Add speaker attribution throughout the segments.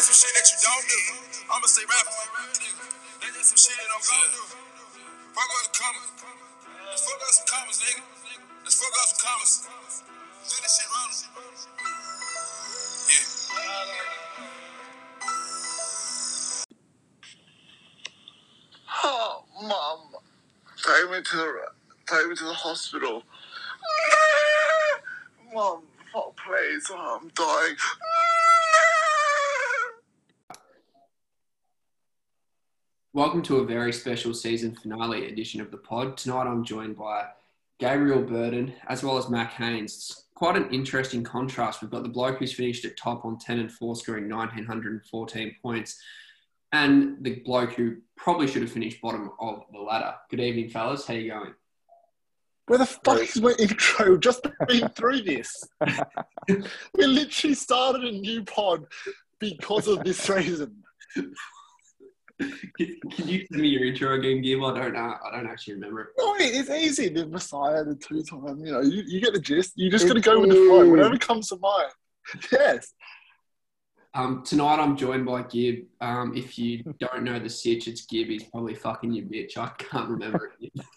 Speaker 1: just some shit that you don't do. I'ma say rapping my real nigga. That's just some shit that I'm gonna do. Fuck all the comments. Let's fuck up some comments, nigga. Let's fuck up some comments. Do this shit wrong. Yeah.
Speaker 2: Oh, mum, take me to the take me to the hospital. Mum, fuck, please, oh, I'm dying.
Speaker 3: Welcome to a very special season finale edition of the pod. Tonight I'm joined by Gabriel Burden as well as Mac Haynes. It's quite an interesting contrast. We've got the bloke who's finished at top on 10 and 4, scoring 1,914 points, and the bloke who probably should have finished bottom of the ladder. Good evening, fellas. How are you going?
Speaker 4: Where the fuck is my intro? Just been through this. we literally started a new pod because of this reason.
Speaker 3: Can can you send me your intro game, Gib? I don't know. I don't actually remember.
Speaker 4: No, it- it's easy. The Messiah, the two time, you know, you, you get the gist. You're just got to go with the flow, whatever comes to mind. Yes.
Speaker 3: Um, tonight I'm joined by Gib. Um, if you don't know the sitch, it's Gib. He's probably fucking your bitch. I can't remember it.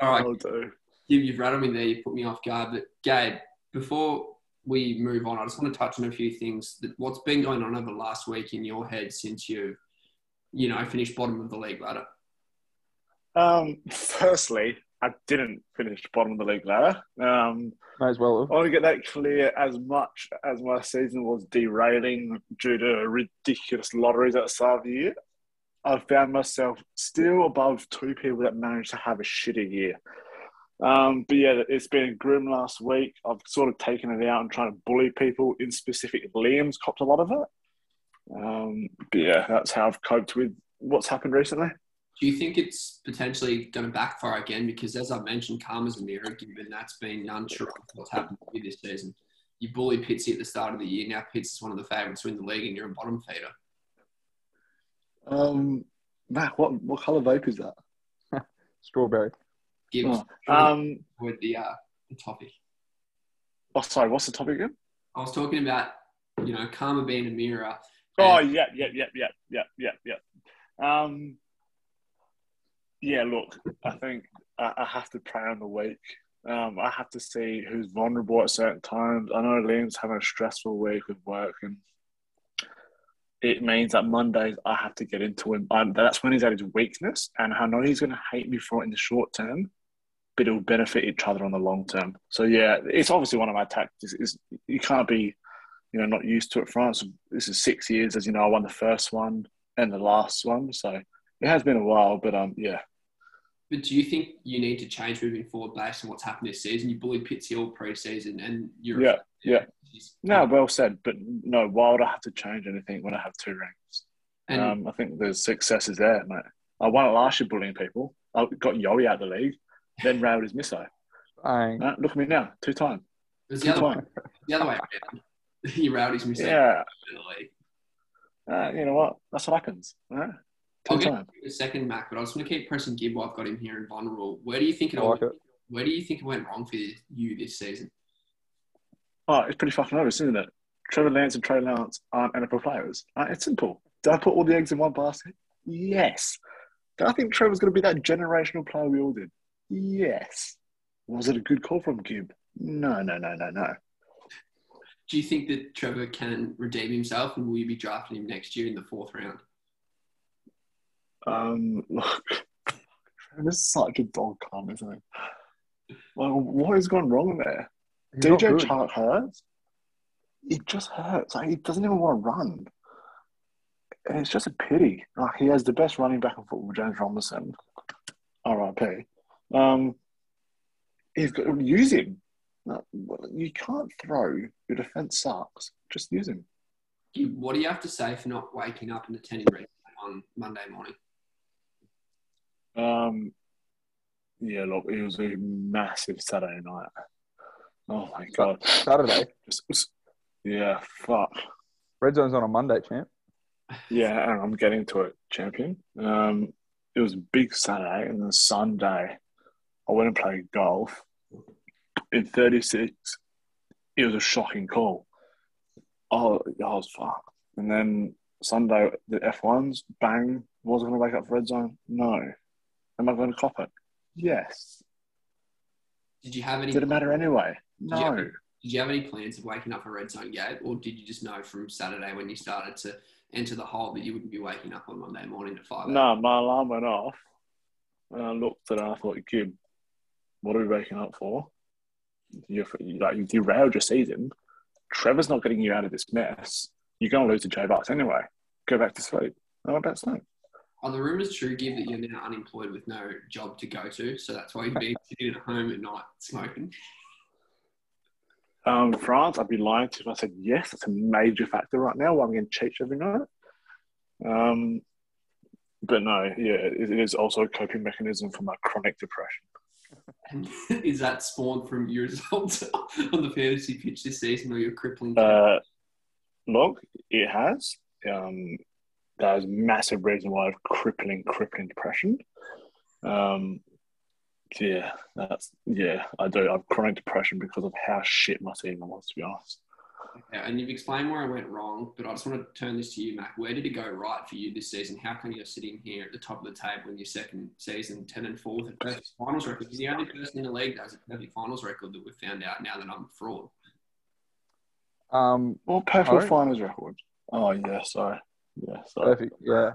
Speaker 3: All right,
Speaker 4: I'll do.
Speaker 3: Gib, you've rattled me there. You put me off guard. But Gabe, before we move on, I just want to touch on a few things. That what's been going on over the last week in your head since you've, you know, finished bottom of the league ladder.
Speaker 4: Um, firstly, I didn't finish bottom of the league ladder. Um,
Speaker 5: May as well.
Speaker 4: I want to get that clear as much as my season was derailing due to ridiculous lotteries at the start of the year. I found myself still above two people that managed to have a shitty year. Um, but yeah, it's been grim last week. I've sort of taken it out and trying to bully people. In specific, Liam's copped a lot of it. Um, but yeah, that's how I've coped with what's happened recently.
Speaker 3: Do you think it's potentially going to backfire again? Because as I've mentioned, karma's a mirror, given that's been unsure of what's happened to you this season. You bullied Pitsy at the start of the year. Now Pitts is one of the favourites to win the league, and you're a bottom feeder.
Speaker 4: Um, Matt, what what colour vape is that?
Speaker 5: Strawberry.
Speaker 3: Give us
Speaker 4: Um,
Speaker 3: with the uh, the topic.
Speaker 4: oh, sorry, what's the topic again?
Speaker 3: I was talking about, you know, karma being a mirror.
Speaker 4: Oh, yeah, yeah, yeah, yeah, yeah, yeah, yeah. Um, yeah, look, I think I, I have to pray on the week. Um, I have to see who's vulnerable at certain times. I know Liam's having a stressful week with work, and it means that Mondays I have to get into him. Um, that's when he's at his weakness, and I know he's going to hate me for it in the short term, but it will benefit each other on the long term. So yeah, it's obviously one of my tactics. Is you can't be you know, not used to it. France, this is six years, as you know, I won the first one and the last one, so it has been a while. But um, yeah,
Speaker 3: But do you think you need to change moving forward based on what's happened this season? You bullied Pitsy all pre-season, and you're
Speaker 4: Yeah, yeah. No, well said. But no, why would I have to change anything when I have two rings?
Speaker 3: And
Speaker 4: Um, I think the success is there, mate. I won it last year bullying people. I got Yowie out of the league, then railed his misso.
Speaker 5: Bang.
Speaker 4: Uh, look at me now, two time,
Speaker 3: it was
Speaker 4: two
Speaker 3: the other way,
Speaker 4: time.
Speaker 3: the other way around. you rowdies mistake.
Speaker 4: Yeah,
Speaker 3: in the league.
Speaker 4: uh, you know what? That's what happens. All right,
Speaker 3: I'll
Speaker 4: two
Speaker 3: get
Speaker 4: time.
Speaker 3: you a second, Mac, but I just want to keep pressing Gib. while I've got him here in vulnerable. Where do you think it all?
Speaker 5: like it.
Speaker 3: Where do you think it went wrong for you this season?
Speaker 4: Oh, it's pretty fucking obvious, isn't it? Trevor Lawrence and Trey Lance aren't NFL players. Uh, it's simple. Did I put all the eggs in one basket? Yes. Did I think Trevor's going to be that generational player we all did? Yes. Was it a good call from Gibb? No, no, no, no, no.
Speaker 3: Do you think that Trevor can redeem himself, and will you be drafting him next year in the fourth round?
Speaker 4: Um, look, Trevor's such a dog cum, isn't he? Well, what has gone wrong there?
Speaker 5: He's
Speaker 4: DJ Chart hurts. It just hurts. Like, he doesn't even want to run. And it's just a pity. Like, he has the best running back in football, James Robinson. RIP. Um, he's got to use him. No, you can't throw. Your defense sucks. Just use him.
Speaker 3: What do you have to say for not waking up and attending rec on Monday morning?
Speaker 4: Um, yeah, look, it was a massive Saturday night. Oh my god!
Speaker 5: Saturday.
Speaker 4: Just- just- yeah, fuck.
Speaker 5: Red Zone's on a Monday, champ.
Speaker 4: Yeah, and I'm getting to it, champion. Um, it was a big Saturday, and then Sunday, I went and played golf. In 36, it was a shocking call. oh, I was fucked. And then Sunday, the F1s, bang, was I going to wake up for red zone? No. Am I going to cop it? Yes.
Speaker 3: Did you have any?
Speaker 4: Did it matter anyway?
Speaker 3: Did you have-
Speaker 4: No.
Speaker 3: Did you have any plans of waking up for red zone gate, or did you just know from Saturday when you started to enter the hole that you wouldn't be waking up on Monday morning at five?
Speaker 4: No, my alarm went off. And I looked at it and I thought, kid, what are we waking up for? You're, like you derailed your season. Trevor's not getting you out of this mess. You're going to lose to J Bucks anyway. Go back to sleep. Back to sleep.
Speaker 3: Are the rumours true, Give, that you're now unemployed with no job to go to, so that's why you're being sitting at home at night smoking?
Speaker 4: Um, France, I'd be lying to you if I said yes. That's a major factor right now. Why I'm getting cheats every night. Um, but no, yeah, it, it is also a coping mechanism for my chronic depression.
Speaker 3: Is that spawned from your results on the fantasy pitch this season, or your crippling?
Speaker 4: Uh, look, it has. Um, there's massive reason why I have crippling, crippling depression. Um, yeah, that's yeah, I do. I have chronic depression because of how shit my season was. To be honest,
Speaker 3: Okay, and you've explained where I went wrong, but I just want to turn this to you, Mac. Where did it go right for you this season? How come you're sitting here at the top of the table in your second season, 10 and 4 with a perfect finals record? You're the only person in the league that has a perfect finals record that we've found out now that I'm a fraud.
Speaker 5: Um,
Speaker 4: well, perfect
Speaker 5: Alright.
Speaker 4: finals record. Oh yeah, sorry. Yeah, sorry.
Speaker 5: perfect. Yeah.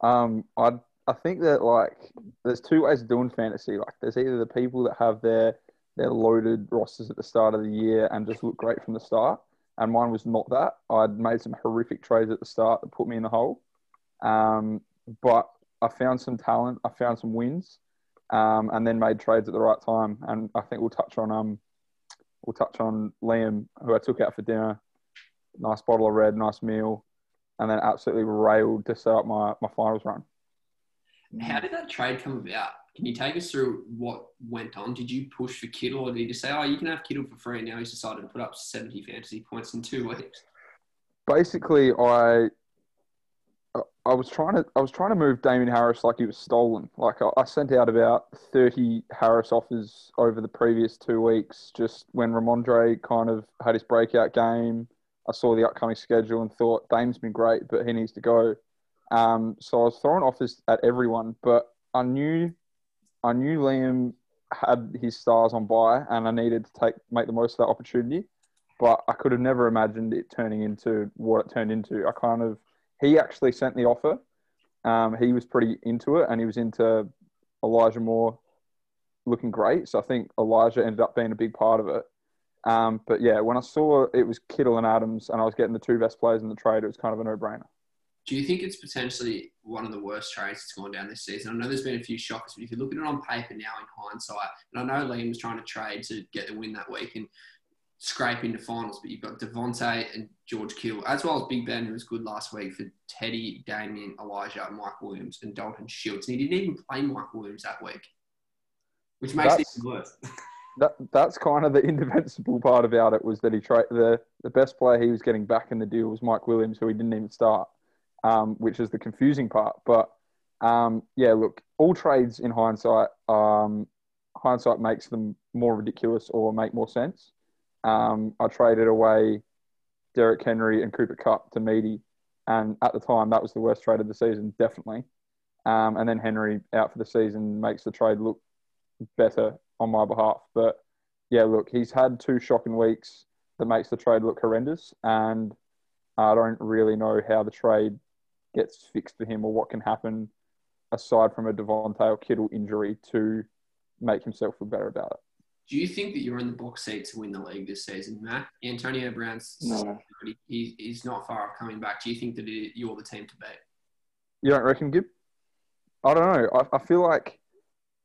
Speaker 5: Um, I I think that like there's two ways of doing fantasy. Like there's either the people that have their their loaded rosters at the start of the year and just look great from the start, and mine was not that. I'd made some horrific trades at the start that put me in the hole. Um, but I found some talent. I found some wins, um, and then made trades at the right time. And I think we'll touch on um, we'll touch on Liam, who I took out for dinner. Nice bottle of red, nice meal, and then absolutely railed to set up my, my finals run.
Speaker 3: How did that trade come about? Can you take us through what went on? Did you push for Kittle, or did you say, "Oh, you can have Kittle for free"? And now he's decided to put up seventy fantasy points in two weeks.
Speaker 5: Basically, I I was trying to I was trying to move Damien Harris like he was stolen. Like I, I sent out about thirty Harris offers over the previous two weeks. Just when Rhamondre kind of had his breakout game, I saw the upcoming schedule and thought Dame's been great, but he needs to go. Um, so I was throwing offers at everyone, but I knew I knew Liam had his stars on buy, and I needed to take make the most of that opportunity. But I could have never imagined it turning into what it turned into. I kind of he actually sent the offer. Um, he was pretty into it, and he was into Elijah Moore looking great. So I think Elijah ended up being a big part of it. Um, but yeah, when I saw it was Kittle and Adams, and I was getting the two best players in the trade, it was kind of a no-brainer.
Speaker 3: Do you think it's potentially one of the worst trades that's gone down this season? I know there's been a few shockers, but if you look at it on paper now in hindsight, and I know Liam was trying to trade to get the win that week and scrape into finals, but you've got Davante and George Kittle, as well as Big Ben, who was good last week for Teddy, Damien, Elijah, Mike Williams, and Dalton Shields. And he didn't even play Mike Williams that week, which makes it
Speaker 5: That's-
Speaker 3: even worse.
Speaker 5: That that's kind of the indefensible part about it was that he tried the the best player he was getting back in the deal was Mike Williams, who he didn't even start, um, which is the confusing part. But um, yeah, look, all trades in hindsight, um, hindsight makes them more ridiculous or make more sense. Um, I traded away Derrick Henry and Cooper Kupp to Meaty, and at the time that was the worst trade of the season, definitely. Um, and then Henry out for the season makes the trade look better on my behalf. But yeah, look, he's had two shocking weeks that makes the trade look horrendous, and I don't really know how the trade gets fixed for him or what can happen aside from a Davante or Kittle injury to make himself feel better about it.
Speaker 3: Do you think that you're in the box seat to win the league this season, Matt? Antonio Brown's
Speaker 4: No.
Speaker 3: he, he's not far off coming back. Do you think that it, you're the team to beat?
Speaker 5: You don't reckon, Gib? I don't know. I, I feel like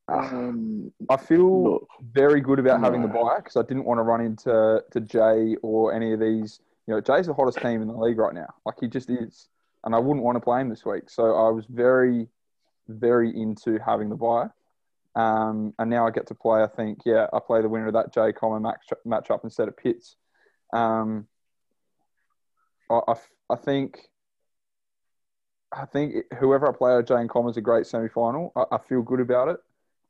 Speaker 4: Um,
Speaker 5: I feel
Speaker 4: look,
Speaker 5: very good about having the
Speaker 4: No.
Speaker 5: buy because I didn't want to run into to Jay or any of these. You know, Jay's the hottest team in the league right now. Like he just is, and I wouldn't want to play him this week. So I was very, very into having the buy. Um, and now I get to play. I think, yeah, I play the winner of that Jay Common match matchup instead of Pitts. Um, I, I, I think. I think whoever I play at Jay and Common is a great semi final. I, I feel good about it.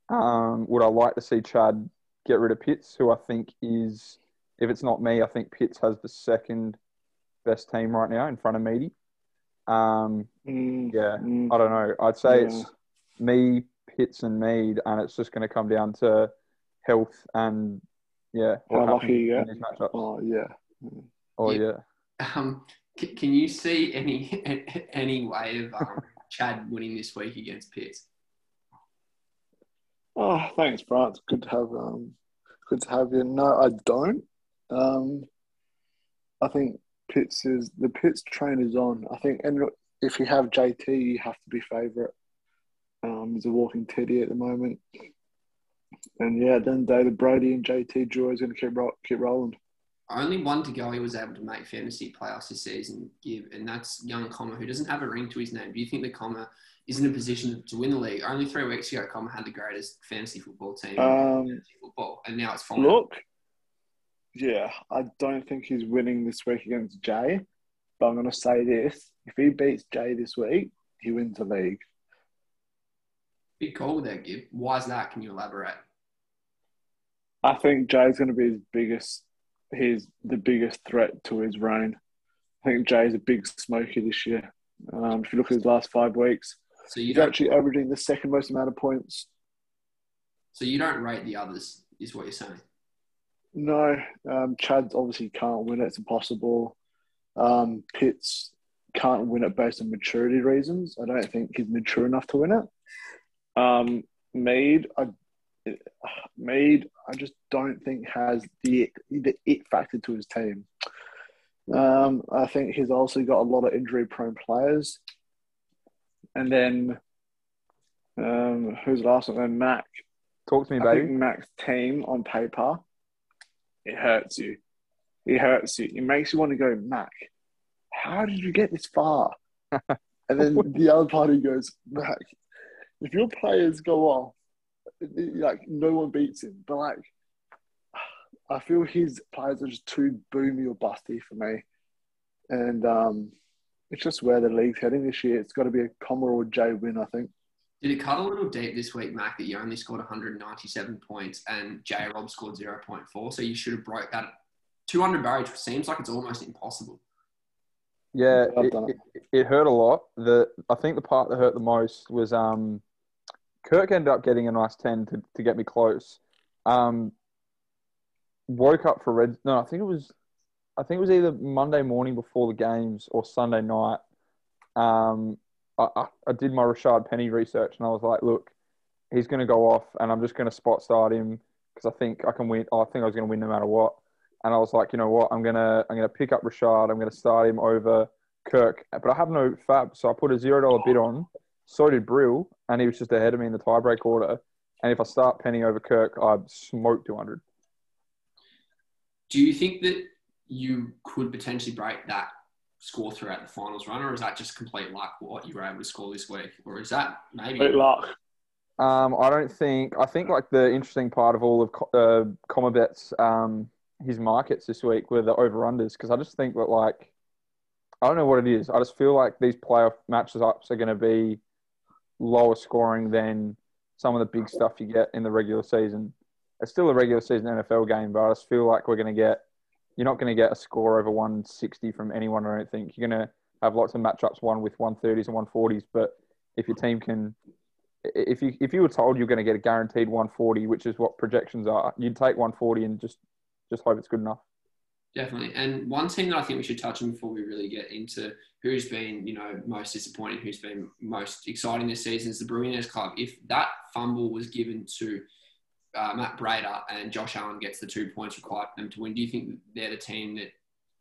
Speaker 5: Um, would I like to see Chad get rid of Pitts, who I think is, if it's not me, I think Pitts has the second best team right now in front of Meaty. Um,
Speaker 4: Mm,
Speaker 5: yeah,
Speaker 4: mm.
Speaker 5: I don't know. I'd say
Speaker 4: Yeah.
Speaker 5: it's me, Pitts, and Mead, and it's just going to come down to health and yeah,
Speaker 4: How
Speaker 5: what
Speaker 4: lucky you get.
Speaker 5: these matchups.
Speaker 4: Oh yeah.
Speaker 5: Oh
Speaker 3: Yeah.
Speaker 5: yeah.
Speaker 3: Um, c- can you see any any way of um, Chad winning this week against Pitts?
Speaker 4: Oh, thanks, Brian. It's good to have um, good to have you. No, I don't. Um, I think Pitts is the Pitts train is on. I think, and if you have JT, you have to be favourite. Um, he's a walking teddy at the moment, and yeah, then David Brady and JT Joy is going to keep ro- keep rolling.
Speaker 3: Only one to go he was able to make fantasy playoffs this season, give, and that's young Comma, who doesn't have a ring to his name. Do you think that Comma is in a position to win the league? Only three weeks ago, Comma had the greatest fantasy football team in
Speaker 4: Um,
Speaker 3: fantasy football, and now it's fine.
Speaker 4: Look, yeah, I don't think he's winning this week against Jay, but I'm going to say this: if he beats Jay this week, he wins the league.
Speaker 3: Big call there, that, Gib. Why is that? Can you elaborate?
Speaker 4: I think Jay's going to be his biggest, his the biggest threat to his reign. I think Jay's a big smoky this year. Um, if you look at his last five weeks,
Speaker 3: So
Speaker 4: he's actually averaging the second most amount of points.
Speaker 3: so you don't rate the others, is what you're saying.
Speaker 4: No, um, Chad obviously can't win it. It's impossible. Um, Pitts can't win it based on maturity reasons. I don't think he's mature enough to win it. Um, Mead, I, Mead, I just don't think has the the it factor to his team. Um, I think he's also got a lot of injury-prone players, and then um, who's the last one? Then Mac.
Speaker 5: Talk to me,
Speaker 4: I think
Speaker 5: baby.
Speaker 4: Mac's team on paper, it hurts you. It hurts you. It makes you want to go, Mac, how did you get this far? and then the other party goes, Mac, if your players go off, like no one beats him. But like, I feel his players are just too boomy or busty for me. And um, it's just where the league's heading this year. It's got to be a Comma or J win, I think.
Speaker 3: Did it cut a little deep this week, Mac, that you only scored 197 points and J Rob scored 0.4? So you should have broke that 200 barrier, which seems like it's almost impossible.
Speaker 5: Yeah, it,
Speaker 4: it.
Speaker 5: it, it hurt a lot. The I think the part that hurt the most was um, Kirk ended up getting a nice ten to, to get me close. Um, woke up for red. No, I think it was, I think it was either Monday morning before the games or Sunday night. Um, I, I, did my Rashaad Penny research and I was like, look, he's going to go off and I'm just going to spot start him because I think I can win. I think I was going to win no matter what. And I was like, you know what? I'm gonna I'm gonna pick up Rashaad. I'm gonna start him over Kirk, but I have no fab, so I put a zero dollar bid on. So did Brill, and he was just ahead of me in the tiebreak order. And if I start Penny over Kirk, I smoke 200.
Speaker 3: Do you think that you could potentially break that score throughout the finals run, or is that just complete luck what you were able to score this week? Or is that maybe?
Speaker 4: Great luck.
Speaker 5: Um, I don't think. I think like the interesting part of all of uh, Comabet's um, his markets this week were the over unders because I just think that like I don't know what it is. I just feel like these playoff matches ups are going to be lower scoring than some of the big stuff you get in the regular season. It's still a regular season NFL game, but I just feel like we're going to get. You're not going to get a score over 160 from anyone. I don't think you're going to have lots of matchups, one with 130s and 140s. But if your team can if you if you were told you're going to get a guaranteed 140, which is what projections are, you'd take 140 and just just hope it's good enough.
Speaker 3: Definitely. And one team that I think we should touch on before we really get into who's been, you know, most disappointing, who's been most exciting this season is the Brewiners Club. If that fumble was given to uh, Matt Breida and Josh Allen gets the two points required for them to win, do you think they're the team that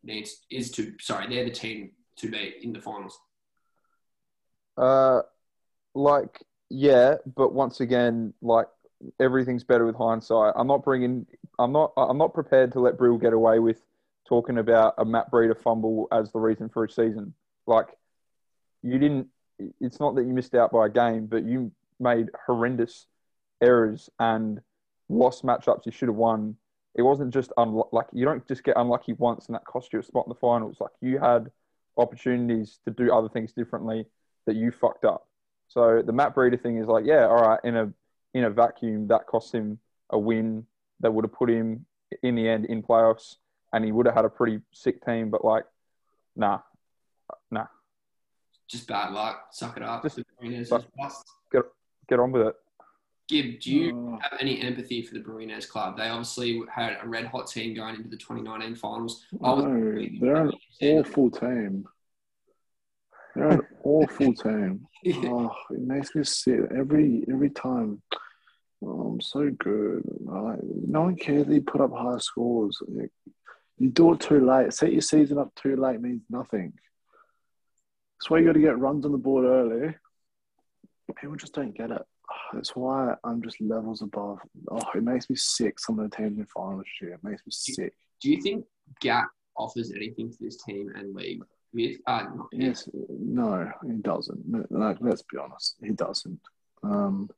Speaker 3: needs is to sorry, they're the team to be in the finals?
Speaker 5: Uh, like yeah, but once again, like everything's better with hindsight. I'm not bringing. I'm not. I'm not prepared to let Brill get away with talking about a Matt Breida fumble as the reason for his season. Like you didn't. It's not that you missed out by a game, but you made horrendous errors and lost matchups you should have won. It wasn't just unlucky. Like you don't just get unlucky once and that cost you a spot in the finals. Like you had opportunities to do other things differently that you fucked up. So the Matt Breida thing is like, yeah, all right, in a in a vacuum, that cost him a win that would have put him in the end in playoffs, and he would have had a pretty sick team. But like, Nah, nah.
Speaker 3: Just bad luck. Suck it up.
Speaker 5: Just-
Speaker 3: the Bruinez
Speaker 5: but-
Speaker 3: is bust.
Speaker 5: get on with it.
Speaker 3: Gib, do you
Speaker 4: Oh.
Speaker 3: have any empathy for the Bruinez club? They obviously had a red hot team going into the 2019 finals.
Speaker 4: No, they're an awful team. They're an awful team. Oh, it makes me sick every every time. Oh, I'm so good. Like, no one cares that you put up high scores. You do it too late. Set your season up too late means nothing. That's why you got to get runs on the board early. People just don't get it. That's why I'm just levels above. Oh, it makes me sick. Some of the teams in finals this year. It makes me sick.
Speaker 3: Do you think Gat offers anything to this team and league? With, uh, not
Speaker 4: Yes, no, he doesn't. Like, let's be honest, he doesn't. Um,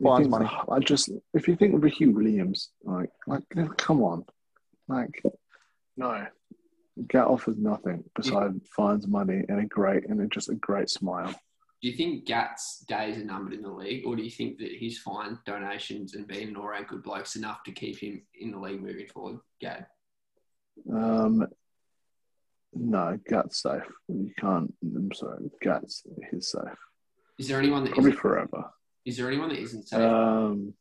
Speaker 4: the
Speaker 5: Finds money.
Speaker 4: I just, if you think of Ricky Williams, like, like, come on, like, no, Gat offers nothing besides finds money and a great and just a great smile.
Speaker 3: Do you think Gat's days are numbered in the league, or do you think that his fine donations and being an all round good bloke's enough to keep him in the league moving forward? Gad.
Speaker 4: Um, no, Gat's safe. You can't. I'm sorry, Gat's he's safe.
Speaker 3: Is there anyone that
Speaker 4: Probably forever.
Speaker 3: is there anyone that isn't safe?
Speaker 4: Um,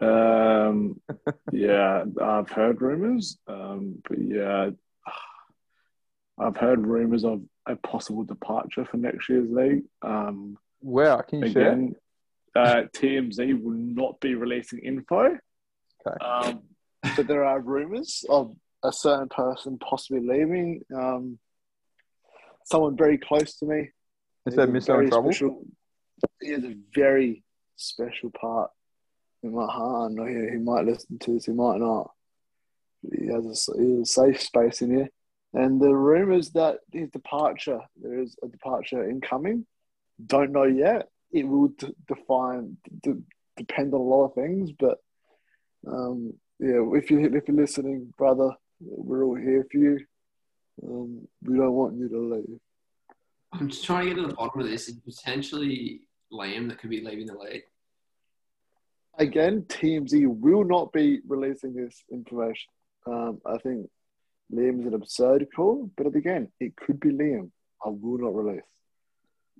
Speaker 4: um, yeah, I've heard rumors. Um, but yeah, I've heard rumors of a possible departure for next year's league. Um,
Speaker 5: Wow, can you share?
Speaker 4: again, uh, TMZ will not be releasing info.
Speaker 5: Okay.
Speaker 4: Um, but there are rumors of a certain person possibly leaving. Um, someone very close to me.
Speaker 5: Is that Mr. in trouble?
Speaker 4: Special, he has a very special part in my heart. I know he, he might listen to this, he might not. He has a, he has a safe space in here. And the rumours that his departure, there is a departure incoming, don't know yet. It will d- define, d- depend on a lot of things, but um, yeah, if you if you're listening, brother, we're all here for you. Um, we don't want you to leave.
Speaker 3: I'm just trying to get to the bottom of this. Is potentially Liam that could be leaving the league?
Speaker 4: again, TMZ will not be releasing this information. Um, I think Liam's an absurd call, but again, it could be Liam. I will not release.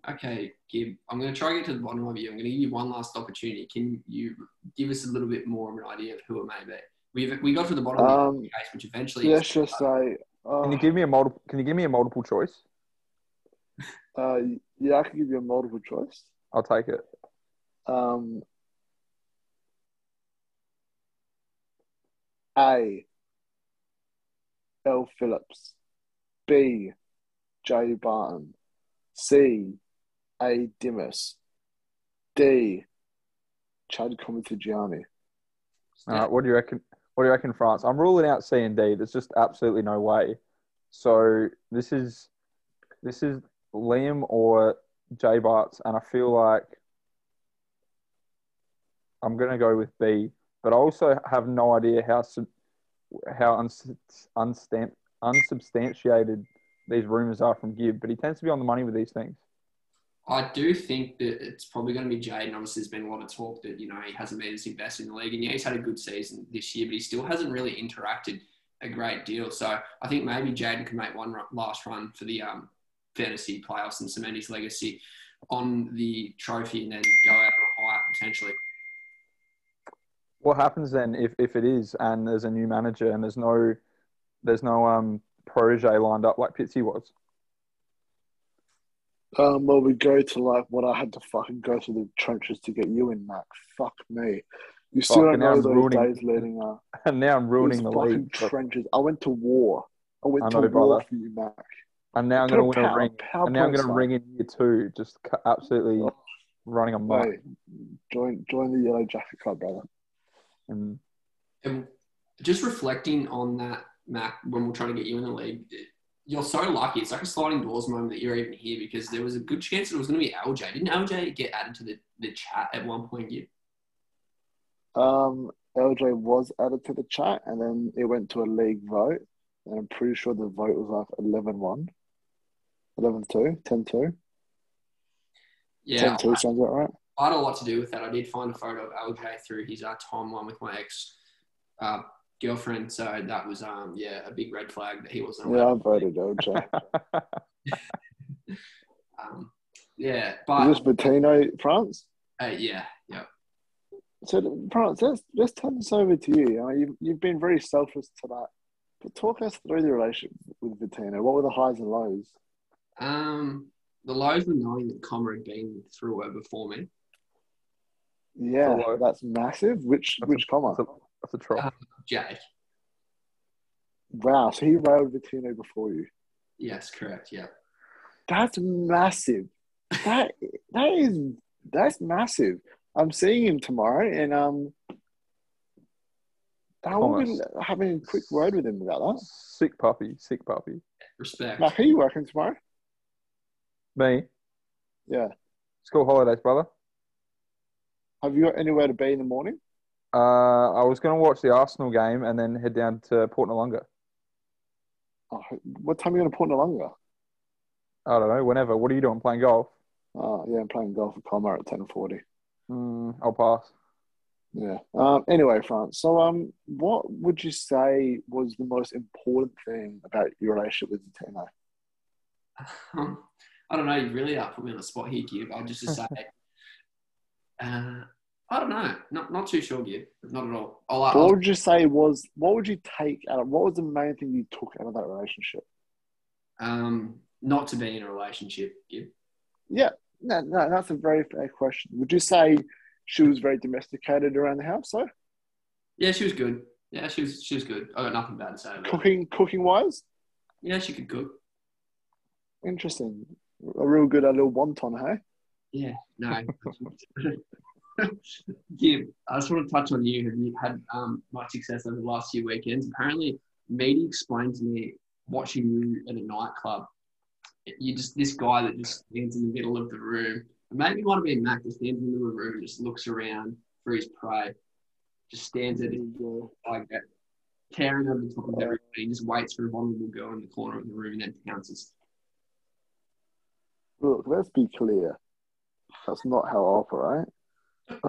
Speaker 3: Okay, Gib, I'm going to try to get to the bottom of you. I'm going to give you one last opportunity. Can you give us a little bit more of an idea of who it may be? We've, we got to the bottom of
Speaker 4: Um,
Speaker 3: the case, which eventually
Speaker 4: let's just say, uh,
Speaker 5: Can you give me a multiple? Can you give me a multiple choice?
Speaker 4: uh, yeah, I can give you a multiple choice.
Speaker 5: I'll take it.
Speaker 4: Um, A. L. Phillips. B. J. Barton. C. A. Dimas. D. Chad Comitigiani.
Speaker 5: All right, what do you reckon? What do you reckon, France? I'm ruling out C and D. There's just absolutely no way. So this is this is Liam or J Barts, and I feel like I'm gonna go with B. But I also have no idea how how uns, unsubstantiated these rumors are from Gibb. But he tends to be on the money with these things.
Speaker 3: I do think that it's probably going to be Jaden. Obviously, there's been a lot of talk that you know he hasn't been as invested in the league, and yeah, he's had a good season this year, but he still hasn't really interacted a great deal. So I think maybe Jaden can make one last run for the um, fantasy playoffs and cement his legacy on the trophy, and then go out on a high potentially.
Speaker 5: What happens then if, if it is and there's a new manager and there's no there's no um protege lined up like Pitsy was?
Speaker 4: Um, well, we go to like what I had to fucking go through the trenches to get you in, Mac. Fuck me. You still don't know those
Speaker 5: ruining-
Speaker 4: days leading up.
Speaker 5: And now I'm ruining the
Speaker 4: fucking
Speaker 5: league.
Speaker 4: Trenches. I went to war. I went
Speaker 5: I
Speaker 4: to
Speaker 5: know,
Speaker 4: war
Speaker 5: brother.
Speaker 4: for you, Mac.
Speaker 5: And now I'm going to win a ring. And now I'm going to ring in year two, just absolutely
Speaker 4: Oh.
Speaker 5: running a.
Speaker 4: Mate, join join the Yellow Jacket Club, brother.
Speaker 5: And
Speaker 3: And just reflecting on that, Mac, when we're trying to get you in the league, you're so lucky. It's like a sliding doors moment that you're even here because there was a good chance it was going to be LJ. Didn't LJ get added to the, the chat at one point? You
Speaker 4: Um, LJ was added to the chat, and then it went to a league vote, and I'm pretty sure the vote was like 11-1. 11-2, 10-2.
Speaker 3: yeah,
Speaker 4: 10-2 sounds about right.
Speaker 3: I had a lot to do with that. I did find a photo of LJ through his uh, timeline with my ex uh, girlfriend. So that was um yeah a big red flag that he wasn't.
Speaker 4: Yeah, I voted LJ.
Speaker 3: Um, yeah,
Speaker 4: Is
Speaker 3: but
Speaker 4: this Bettino, France?
Speaker 3: uh, yeah, yeah.
Speaker 4: So, France, let's, let's turn this over to you. Uh, you've, you've been very selfless to that. But talk us through the relationship with Bettino. What were the highs and lows?
Speaker 3: Um, the lows were knowing that Comer had been through her before me.
Speaker 4: Yeah,
Speaker 5: Hello.
Speaker 4: that's massive. Which
Speaker 5: That's
Speaker 4: which comma?
Speaker 5: That's a, that's a troll.
Speaker 3: Uh, Jake.
Speaker 4: Wow, so he railed Bettino before you.
Speaker 3: Yes, correct. Yeah.
Speaker 4: That's massive. That that is that's massive. I'm seeing him tomorrow, and um, I will be having a quick word with him about that.
Speaker 5: Sick puppy, sick puppy.
Speaker 3: Respect.
Speaker 4: Mark, are you working tomorrow?
Speaker 5: Me,
Speaker 4: Yeah.
Speaker 5: school holidays, brother.
Speaker 4: Have you got anywhere to be in the morning?
Speaker 5: Uh, I was going to watch the Arsenal game and then head down to Port Noarlunga.
Speaker 4: Oh, what time are you going to Port Noarlunga?
Speaker 5: I don't know, whenever. What are you doing? Playing golf?
Speaker 4: Oh, yeah, I'm playing golf with Palmer at ten forty.
Speaker 5: Mm, I'll pass.
Speaker 4: Yeah. Um, anyway, France. So, um, what would you say was the most important thing about your relationship with Tino?
Speaker 3: Um, I don't know. You really are putting me on the spot here, Gib. I'll just to say, uh, I don't know. Not not too sure, Gib. Not at all. I'll,
Speaker 4: What
Speaker 3: I'll,
Speaker 4: would you say was? What would you take out of? What was the main thing you took out of that relationship?
Speaker 3: um, not to be in a relationship, Gib.
Speaker 4: Yeah. No, no, that's a very fair question. Would you say she was very domesticated around the house? So,
Speaker 3: Yeah, she was good. Yeah, she was she was good. I got nothing bad to say.
Speaker 4: Cooking, cooking wise,
Speaker 3: Yeah, she could cook.
Speaker 4: interesting. A real good, a little wonton, hey?
Speaker 3: Yeah, no. Gib, I just want to touch on you. Have you had um, much success over the last few weekends? Apparently, Meaty explained to me watching you at a nightclub. You just this guy that just stands in the middle of the room. Made me want to be a Mac. Just stands in the room, and just looks around for his prey. Just stands at it like that, tearing over the top of everybody. Just waits for a vulnerable girl in the corner of the room and then pounces.
Speaker 4: Look, let's be clear. That's not how I operate.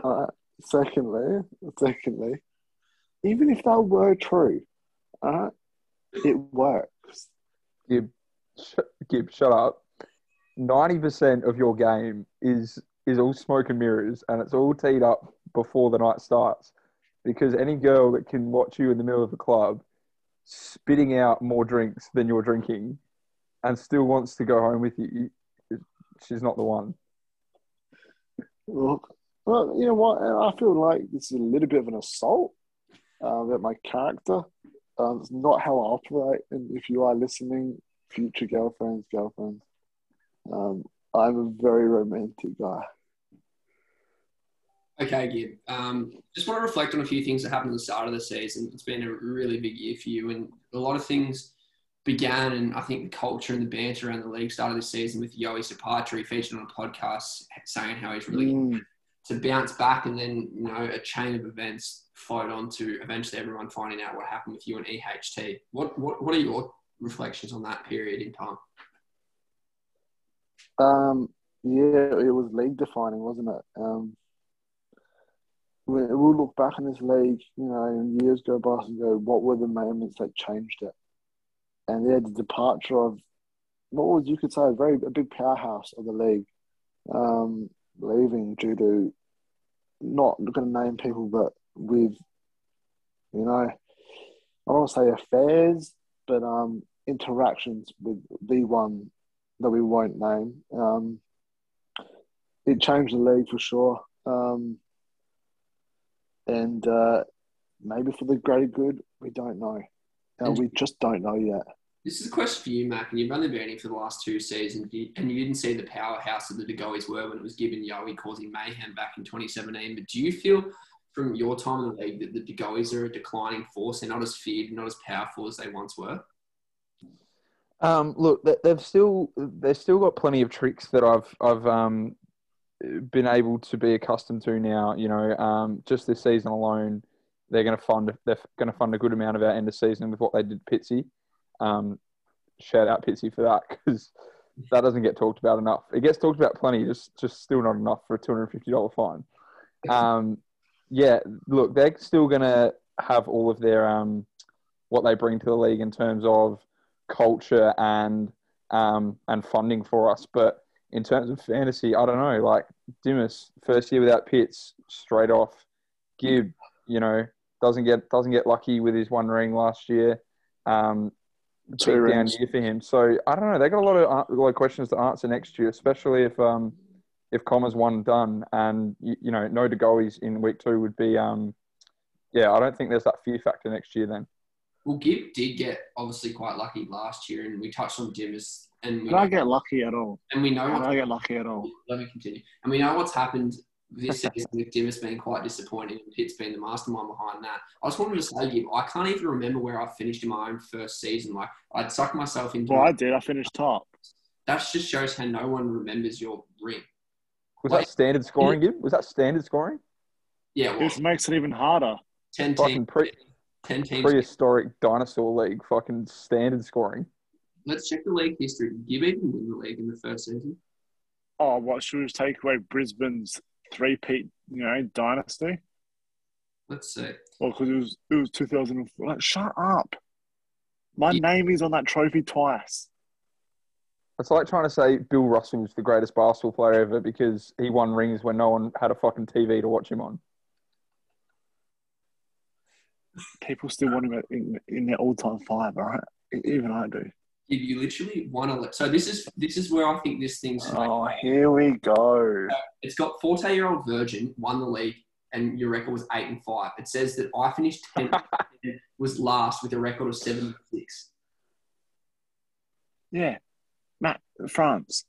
Speaker 4: Uh, secondly, secondly, even if that were true, uh, it works.
Speaker 5: Gib, sh- Gib, shut up. Ninety percent of your game is is all smoke and mirrors, and it's all teed up before the night starts. Because any girl that can watch you in the middle of a club, spitting out more drinks than you're drinking, and still wants to go home with you, she's not the one.
Speaker 4: Well, you know what? I feel like this is a little bit of an assault uh, about my character. Um, it's not how I operate. And if you are listening, future girlfriends, girlfriends, um, I'm a very romantic guy.
Speaker 3: Okay, Gib. Um, just want to reflect on a few things that happened at the start of the season. It's been a really big year for you, and a lot of things began. And I think the culture and the banter around the league started this season with Yoey Sapatri featured on a podcast saying how he's really
Speaker 4: Mm.
Speaker 3: to bounce back, and then you know a chain of events flowed on to eventually everyone finding out what happened with you and EHT. What what what are your reflections on that period in time?
Speaker 4: Um, yeah, it was league defining, wasn't it? Um, we, we'll look back in this league, you know, and years go by and go, what were the moments that changed it? And yeah, the departure of what was you could say a very a big powerhouse of the league, um, leaving due to not going to name people, but with you know, I don't want to say affairs, but um, interactions with the one that we won't name. Um, it changed the league for sure. Um, and uh, maybe for the greater good, we don't know. Uh, we just don't know yet.
Speaker 3: This is a question for you, Mac, and you've only been here for the last two seasons, and you didn't see the powerhouse that the De Goeys were when it was given Yowie causing mayhem back in 2017. But do you feel from your time in the league that the De Goeys are a declining force? They're not as feared, not as powerful as they once were?
Speaker 5: Um, look, they- they've still they've still got plenty of tricks that I've I've um, been able to be accustomed to now. You know, um, just this season alone, they're going to fund they're going to fund a good amount of our end of season with what they did Pitsy. Um, shout out Pitsy for that because that doesn't get talked about enough. It gets talked about plenty, just just still not enough for a two hundred fifty dollar fine. Um, yeah, look, they're still going to have all of their um, what they bring to the league in terms of culture and um, and funding for us. But in terms of fantasy, I don't know. Like Dimas, first year without Pitts, straight off. Gibb, you know, doesn't get doesn't get lucky with his one ring last year. Um,
Speaker 4: Two
Speaker 5: big down year for him. So I don't know. They got a lot of a lot of questions to answer next year, especially if um if Comma's one and done, and you, you know no Degoes in week two would be um yeah. I don't think there's that fear factor next year then.
Speaker 3: Well, Gibb did get obviously quite lucky last year, and we touched on Dimas, and we
Speaker 4: Did I get lucky at all?
Speaker 3: and we know
Speaker 4: Did I get lucky at all?
Speaker 3: let me continue. And we know what's happened this season with Dimas being quite disappointing and Pitt's being the mastermind behind that. I just wanted to say, Gib, I can't even remember where I finished in my own first season. Like, I'd sucked myself into
Speaker 4: Well, I did. I finished top.
Speaker 3: That just shows how no one remembers your ring.
Speaker 5: Was
Speaker 3: Wait.
Speaker 5: that standard scoring? Gib? Was that standard scoring?
Speaker 3: Yeah, well,
Speaker 4: This makes it even harder.
Speaker 3: 10 teams.
Speaker 5: pre
Speaker 3: 10 teams.
Speaker 5: prehistoric dinosaur league. Fucking standard scoring.
Speaker 3: Let's check the league history. Did Gib even win the league in the first season?
Speaker 4: Oh, what should we take away Brisbane's three-peat, you know, dynasty?
Speaker 3: Let's see.
Speaker 4: Well, because it was it was 2004. Like, shut up. My
Speaker 3: Yeah.
Speaker 4: name is on that trophy twice.
Speaker 5: It's like trying to say Bill Russell was the greatest basketball player ever because he won rings when no one had a fucking TV to watch him on.
Speaker 4: People still want him in, in their all-time five. All right, even I do.
Speaker 3: Gib, you literally won a. So this is this is where I think this thing's.
Speaker 4: Oh, here we go.
Speaker 3: It's got 40 year old Virgin won the league, and your record was eight and five. It says that I finished 10th, was last with a record of seven and six.
Speaker 4: Yeah, Matt, France.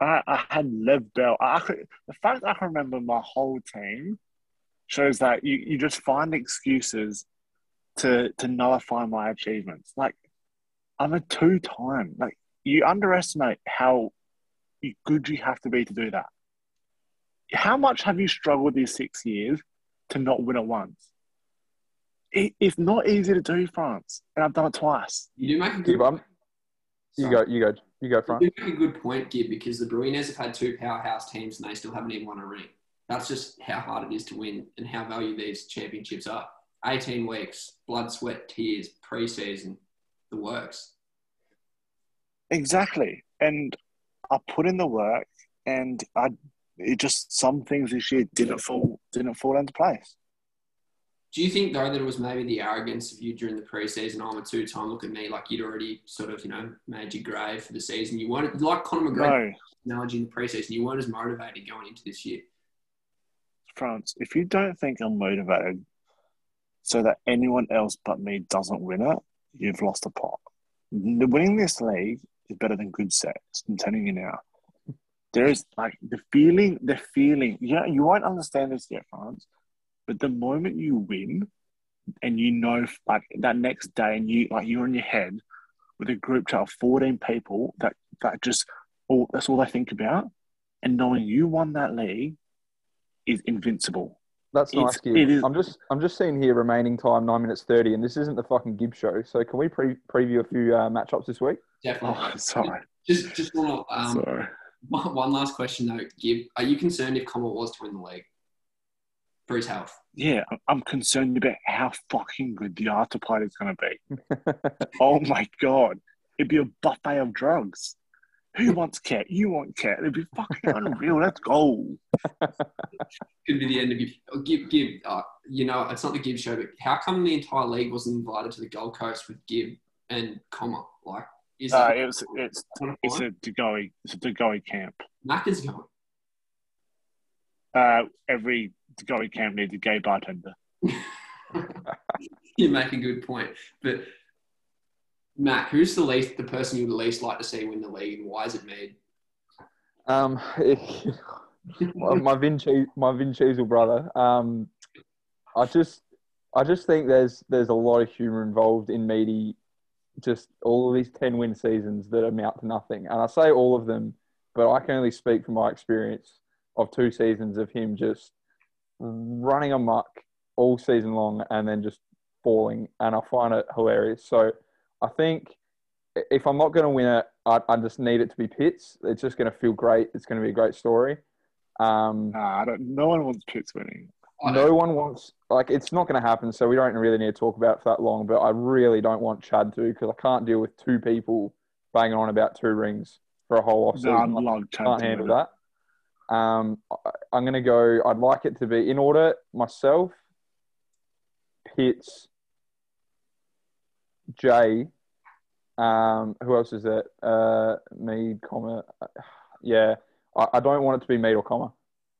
Speaker 4: I, I had Lev Bell. I, I could, the fact I can remember my whole team shows that you, you just find excuses to to nullify my achievements. Like I'm a two time. Like you underestimate how good you have to be to do that. How much have you struggled these six years to not win it once? It, it's not easy to do, France, and I've done it twice.
Speaker 3: You do make a good
Speaker 5: Gib, I'm, you go, you go, you go, front.
Speaker 3: You make a good point, Gib, because the Bruiners have had two powerhouse teams and they still haven't even won a ring. That's just how hard it is to win and how valued these championships are. 18 weeks, blood, sweat, tears, preseason, the works.
Speaker 4: Exactly. And I put in the work and I it just some things this year didn't fall didn't fall into place.
Speaker 3: Do you think though that it was maybe the arrogance of you during the preseason? I'm a two-time. Look at me, like you'd already sort of you know made your grave for the season. You weren't like Conor McGregor
Speaker 4: No,
Speaker 3: analogy in the preseason. You weren't as motivated going into this year.
Speaker 4: France, if you don't think I'm motivated so that anyone else but me doesn't win it, you've lost a pot. The winning this league is better than good sex. I'm telling you now. There is like the feeling, the feeling. Yeah, you won't understand this yet, France. But the moment you win, and you know, like that next day, and you like you're in your head with a group chat of 14 people that that just all that's all they think about, and knowing you won that league is invincible.
Speaker 5: That's
Speaker 4: It's-
Speaker 5: nice, Gib.
Speaker 4: it is-
Speaker 5: I'm just, I'm just seeing here remaining time nine minutes thirty, and this isn't the fucking Gib show. So can we pre- preview a few uh, matchups this week?
Speaker 3: Definitely.
Speaker 4: Oh, sorry,
Speaker 3: Just, just want to, um,
Speaker 4: sorry.
Speaker 3: one one last question though, Gib. Are you concerned if Comer was to win the league for his health?
Speaker 4: Yeah, I- I'm concerned about how fucking good the Arta plate is going to be. oh my god, it'd be a buffet of drugs. Who wants cat? You want cat? It'd be fucking unreal. Let's go.
Speaker 3: Could be the end of you. oh, Gib, Gib. Uh, you know, it's not the Gib show, but how come the entire league wasn't invited to the Gold Coast with Gib and Comer? Like, is
Speaker 4: Uh,
Speaker 3: it?
Speaker 4: it was, it's it's a Degoe it's a Degoe camp.
Speaker 3: Mac is going.
Speaker 4: Uh, every Degoe camp needs a gay bartender.
Speaker 3: you make a good point, but Mac, who's the least the person you would least like to see win the league, and why is it Mead?
Speaker 5: Um, my my Vin, Che- my Vin Cheezel brother. Um, I just, I just think there's there's a lot of humour involved in Meaty. Just all of these ten win seasons that amount to nothing, and I say all of them, but I can only speak from my experience of two seasons of him just running amok all season long and then just falling, and I find it hilarious. So I think if I'm not going to win it, I, I just need it to be Pitts. It's just going to feel great. It's going to be a great story. Um,
Speaker 4: Nah, I don't. No one wants Pitts winning.
Speaker 5: No one wants like it's not going to happen, so we don't really need to talk about it for that long. But I really don't want Chad to because I can't deal with two people banging on about two rings for a whole off
Speaker 4: No, I
Speaker 5: season.
Speaker 4: love Chad.
Speaker 5: can't handle that. Um, I, I'm going to go. I'd like it to be in order myself, Pitts, Jay. Um, who else is that? Uh, Mead, comma. Yeah, I, I don't want it to be Mead or comma.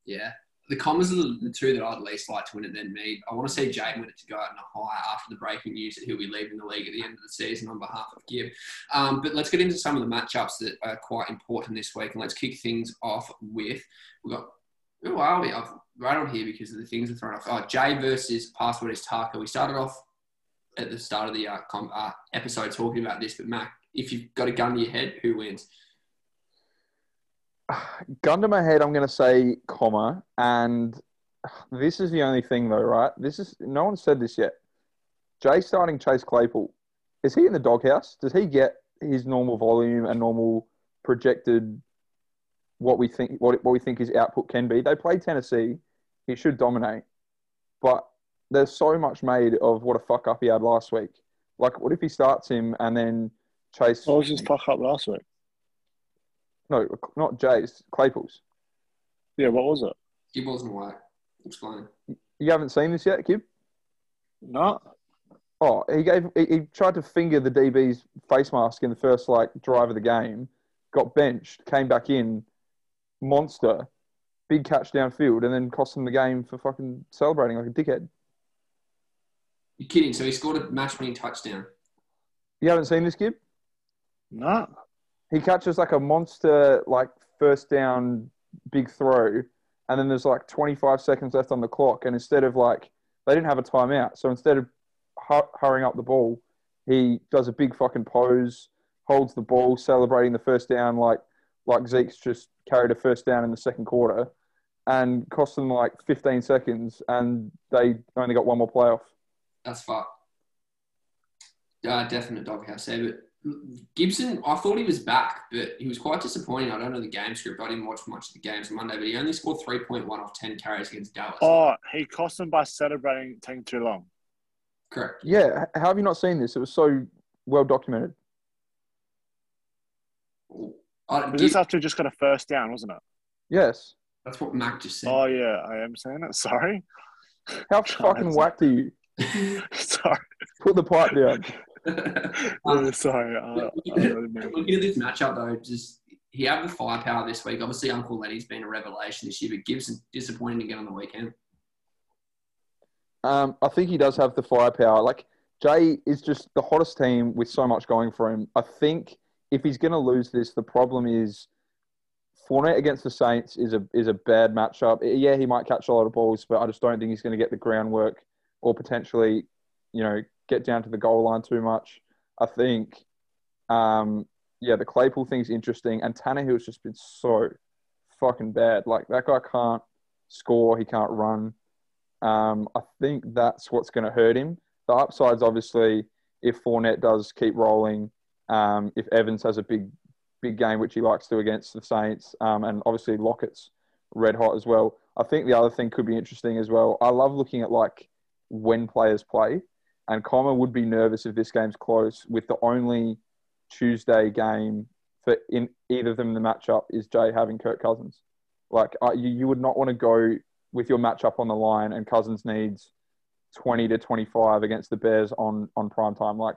Speaker 3: Yeah. The Commas are the, two that I'd least like to win it then me. I want to see Jay win it to go out in a high after the breaking news that he'll be leaving the league at the end of the season on behalf of Gib. Um, but let's get into some of the matchups that are quite important this week. And let's kick things off with we've got who are we? I've rattled here because of the things that thrown off. Oh, Jay versus Password is Tarka. We started off at the start of the uh, uh, episode talking about this, but Mack, if you've got a gun to your head, who wins?
Speaker 5: gun to my head, I'm going to say comma, and this is the only thing though, right? This is no one said this yet. Jay starting Chase Claypool. Is he in the doghouse? Does he get his normal volume and normal projected what we think what what we think his output can be? They play Tennessee. He should dominate, but there's so much made of what a fuck up he had last week. Like, what if he starts him and then Chase?
Speaker 4: What was his fuck up last week?
Speaker 5: No, not Jay's. Claypool's.
Speaker 4: Yeah, what was it?
Speaker 3: Gib wasn't away. Explain.
Speaker 5: You haven't seen this yet, Kib?
Speaker 4: No.
Speaker 5: Oh, he gave he, he tried to finger the DB's face mask in the first like drive of the game, got benched, came back in, monster, big catch downfield, and then cost him the game for fucking celebrating like a dickhead.
Speaker 3: You're kidding. So he scored a match winning touchdown.
Speaker 5: You haven't seen this, Kib?
Speaker 4: No.
Speaker 5: He catches like a monster like first down big throw, and then there's like 25 seconds left on the clock, and instead of like they didn't have a timeout, so instead of hu- hurrying up the ball, he does a big fucking pose, holds the ball, celebrating the first down like like Zeke's just carried a first down in the second quarter, and cost them like 15 seconds, and they only got one more playoff.
Speaker 3: That's fucked. Uh, definite doghouse there. But Gibson, I thought he was back, but he was quite disappointing. I don't know the game script. I didn't watch much of the games on Monday, but he only scored 3.1 off 10 carries against Dallas.
Speaker 4: Oh, he cost them by celebrating taking too long.
Speaker 3: Correct.
Speaker 5: Yeah, how have you not seen this? It was so well documented.
Speaker 3: I,
Speaker 4: Was this after just got a first down, wasn't it?
Speaker 5: Yes.
Speaker 3: that's what Mack just said.
Speaker 4: Oh yeah, I am saying it. Sorry.
Speaker 5: How fucking whacked are you?
Speaker 4: Sorry.
Speaker 5: Put the pipe down.
Speaker 3: Um,
Speaker 4: Yeah, sorry. Uh,
Speaker 3: looking, at,
Speaker 4: meant-
Speaker 3: looking at this matchup, though, just he had the firepower this week. Obviously, Uncle Lenny's been a revelation this year, but Gibson disappointing again on the weekend.
Speaker 5: Um, I think he does have the firepower. Like Jay is just the hottest team with so much going for him. I think if he's going to lose this, the problem is Fournette against the Saints is a is a bad matchup. Yeah, he might catch a lot of balls, but I just don't think he's going to get the groundwork or potentially, you know, get down to the goal line too much. I think, um, yeah, the Claypool thing's interesting, and Tannehill's just been so fucking bad. Like that guy can't score, he can't run. Um, I think that's what's going to hurt him. The upside's obviously if Fournette does keep rolling, um, if Evans has a big, big game, which he likes to against the Saints, um, and obviously Lockett's red hot as well. I think the other thing could be interesting as well. I love looking at like when players play, and Comer would be nervous if this game's close with the only Tuesday game for in either of them the matchup is Jay having Kirk Cousins. Like uh, you, you would not want to go with your matchup on the line, and Cousins needs twenty to twenty-five against the Bears on on prime time. Like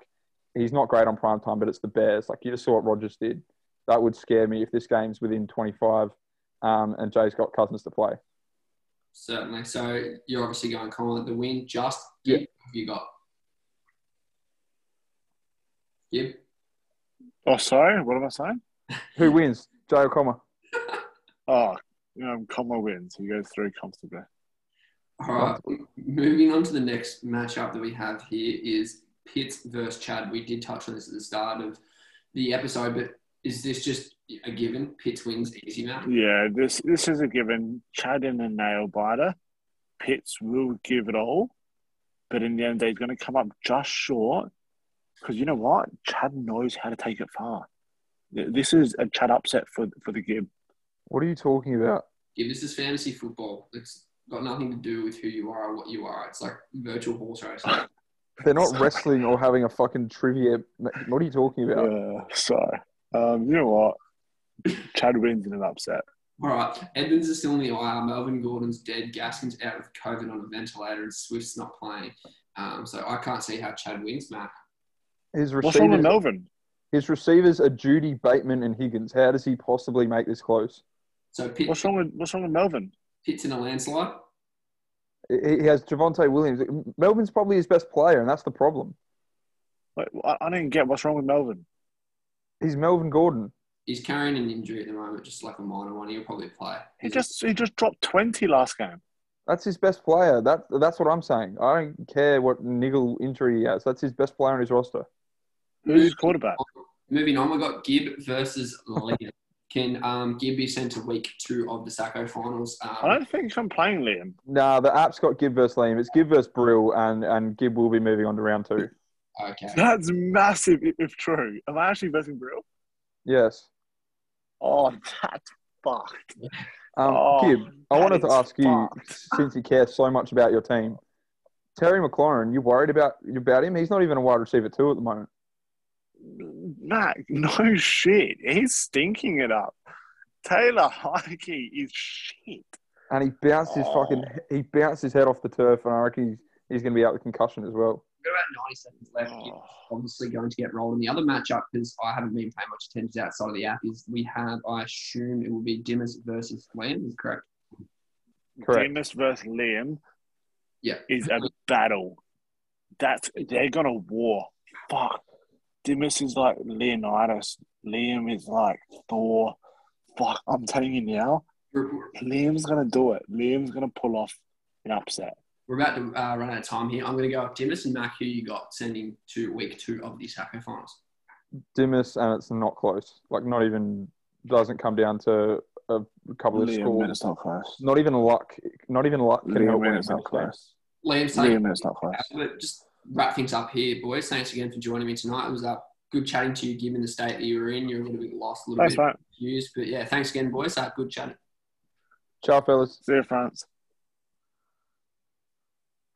Speaker 5: he's not great on prime time, but it's the Bears. Like you just saw what Rodgers did. That would scare me if this game's within twenty-five, um, and Jay's got Cousins to play.
Speaker 3: Certainly. So you're obviously going Colin at the win. Just
Speaker 5: Yeah.
Speaker 3: Gib, have you got? Gib?
Speaker 4: Oh, sorry. What am I saying?
Speaker 5: Who wins? Joe Comma.
Speaker 4: Oh, um, Como wins. He goes through comfortably.
Speaker 3: All right. Moving on to the next matchup that we have here is Pitts versus Chad. We did touch on this at the start of the episode, but is this just a given? Pitts wins easy, Matt?
Speaker 4: Yeah, this this is a given. Chad in a nail biter. Pitts will give it all, but in the end, he's going to come up just short. Because you know what? Chad knows how to take it far. This is a Chad upset for for the Gib.
Speaker 5: What are you talking about?
Speaker 3: Gib, this is fantasy football. It's got nothing to do with who you are or what you are. It's like virtual horse racing.
Speaker 5: They're not wrestling or having a fucking trivia. What are you talking about?
Speaker 4: Uh, sorry. Um, you know what? Chad wins in an upset.
Speaker 3: All right, Edmonds is still in the IR. Melvin Gordon's dead. Gaskin's out with COVID on a ventilator, and Swift's not playing. Um, so I can't see how Chad wins, Matt.
Speaker 5: His receivers,
Speaker 4: What's wrong with
Speaker 5: receivers,
Speaker 4: Melvin?
Speaker 5: his receivers are Jeudy, Bateman, and Higgins. How does he possibly make this close?
Speaker 3: So Pitt,
Speaker 4: What's wrong with What's wrong with Melvin?
Speaker 3: Pitt's in a landslide.
Speaker 5: He he has Javonte Williams. Melvin's probably his best player, and that's the problem.
Speaker 4: Like, I, I didn't get what's wrong with Melvin.
Speaker 5: He's Melvin Gordon.
Speaker 3: He's carrying an injury at the moment, just like a minor one. He'll probably play.
Speaker 4: He just he just dropped twenty last game.
Speaker 5: That's his best player. That that's what I'm saying. I don't care what niggle injury he has. That's his best player on his roster.
Speaker 4: Who's his quarterback?
Speaker 3: Moving on, we've got Gib versus Liam. Can um, Gib be sent to week two of the Sacco finals?
Speaker 4: I
Speaker 3: Um,
Speaker 4: don't think I'm playing Liam.
Speaker 5: Nah, the app's got Gib versus Liam. It's Gib versus Brill, and and Gib will be moving on to round two.
Speaker 3: Okay.
Speaker 4: That's massive if, if true. Am I actually betting Brill?
Speaker 5: Yes.
Speaker 4: Oh, that's fucked.
Speaker 5: Um,
Speaker 4: Oh,
Speaker 5: Gib, I wanted to
Speaker 4: is
Speaker 5: ask you, since you care so much about your team, Terry McLaurin, you worried about about him? He's not even a wide receiver two at the moment.
Speaker 4: Matt, no shit. He's stinking it up. Taylor Heinicke is shit.
Speaker 5: And he bounced his
Speaker 4: Oh.
Speaker 5: fucking he bounced his head off the turf, and I reckon he's, he's going to be out with concussion as well.
Speaker 3: We've got about 90 seconds left.
Speaker 4: Oh.
Speaker 3: Obviously going to get rolled. in the other matchup, because I haven't been paying much attention outside of the app, is we have, I assume it will be Dimas versus Liam. Is correct?
Speaker 5: Correct.
Speaker 4: Demas versus Liam
Speaker 3: Yeah.
Speaker 4: is a battle. That's they're gonna war. Fuck. Demas is like Leonidas. Liam is like Thor. Fuck. I'm telling you now,
Speaker 3: We're, we're-
Speaker 4: Liam's gonna do it. Liam's gonna pull off an upset.
Speaker 3: We're about to uh, run out of time here. I'm going to go with Dimas and Mack, who you got sending to week two of the Sacco finals.
Speaker 5: Dimas, and it's not close. Like not even doesn't come down to a couple of
Speaker 4: Liam,
Speaker 5: scores.
Speaker 4: it's not close.
Speaker 5: Not even luck. Not even luck can help
Speaker 4: Liam,
Speaker 5: win
Speaker 4: it's
Speaker 5: a
Speaker 4: not close.
Speaker 3: Liam,
Speaker 4: Liam, it's not close.
Speaker 3: but just wrap things up here, boys. Thanks again for joining me tonight. It was uh, good chatting to you, given the state that you were in. You're a little bit lost, a little
Speaker 4: Thanks,
Speaker 3: bit
Speaker 4: mate.
Speaker 3: confused. But yeah, thanks again, boys. Uh, good chatting.
Speaker 5: Ciao, fellas.
Speaker 4: See you, Frantz.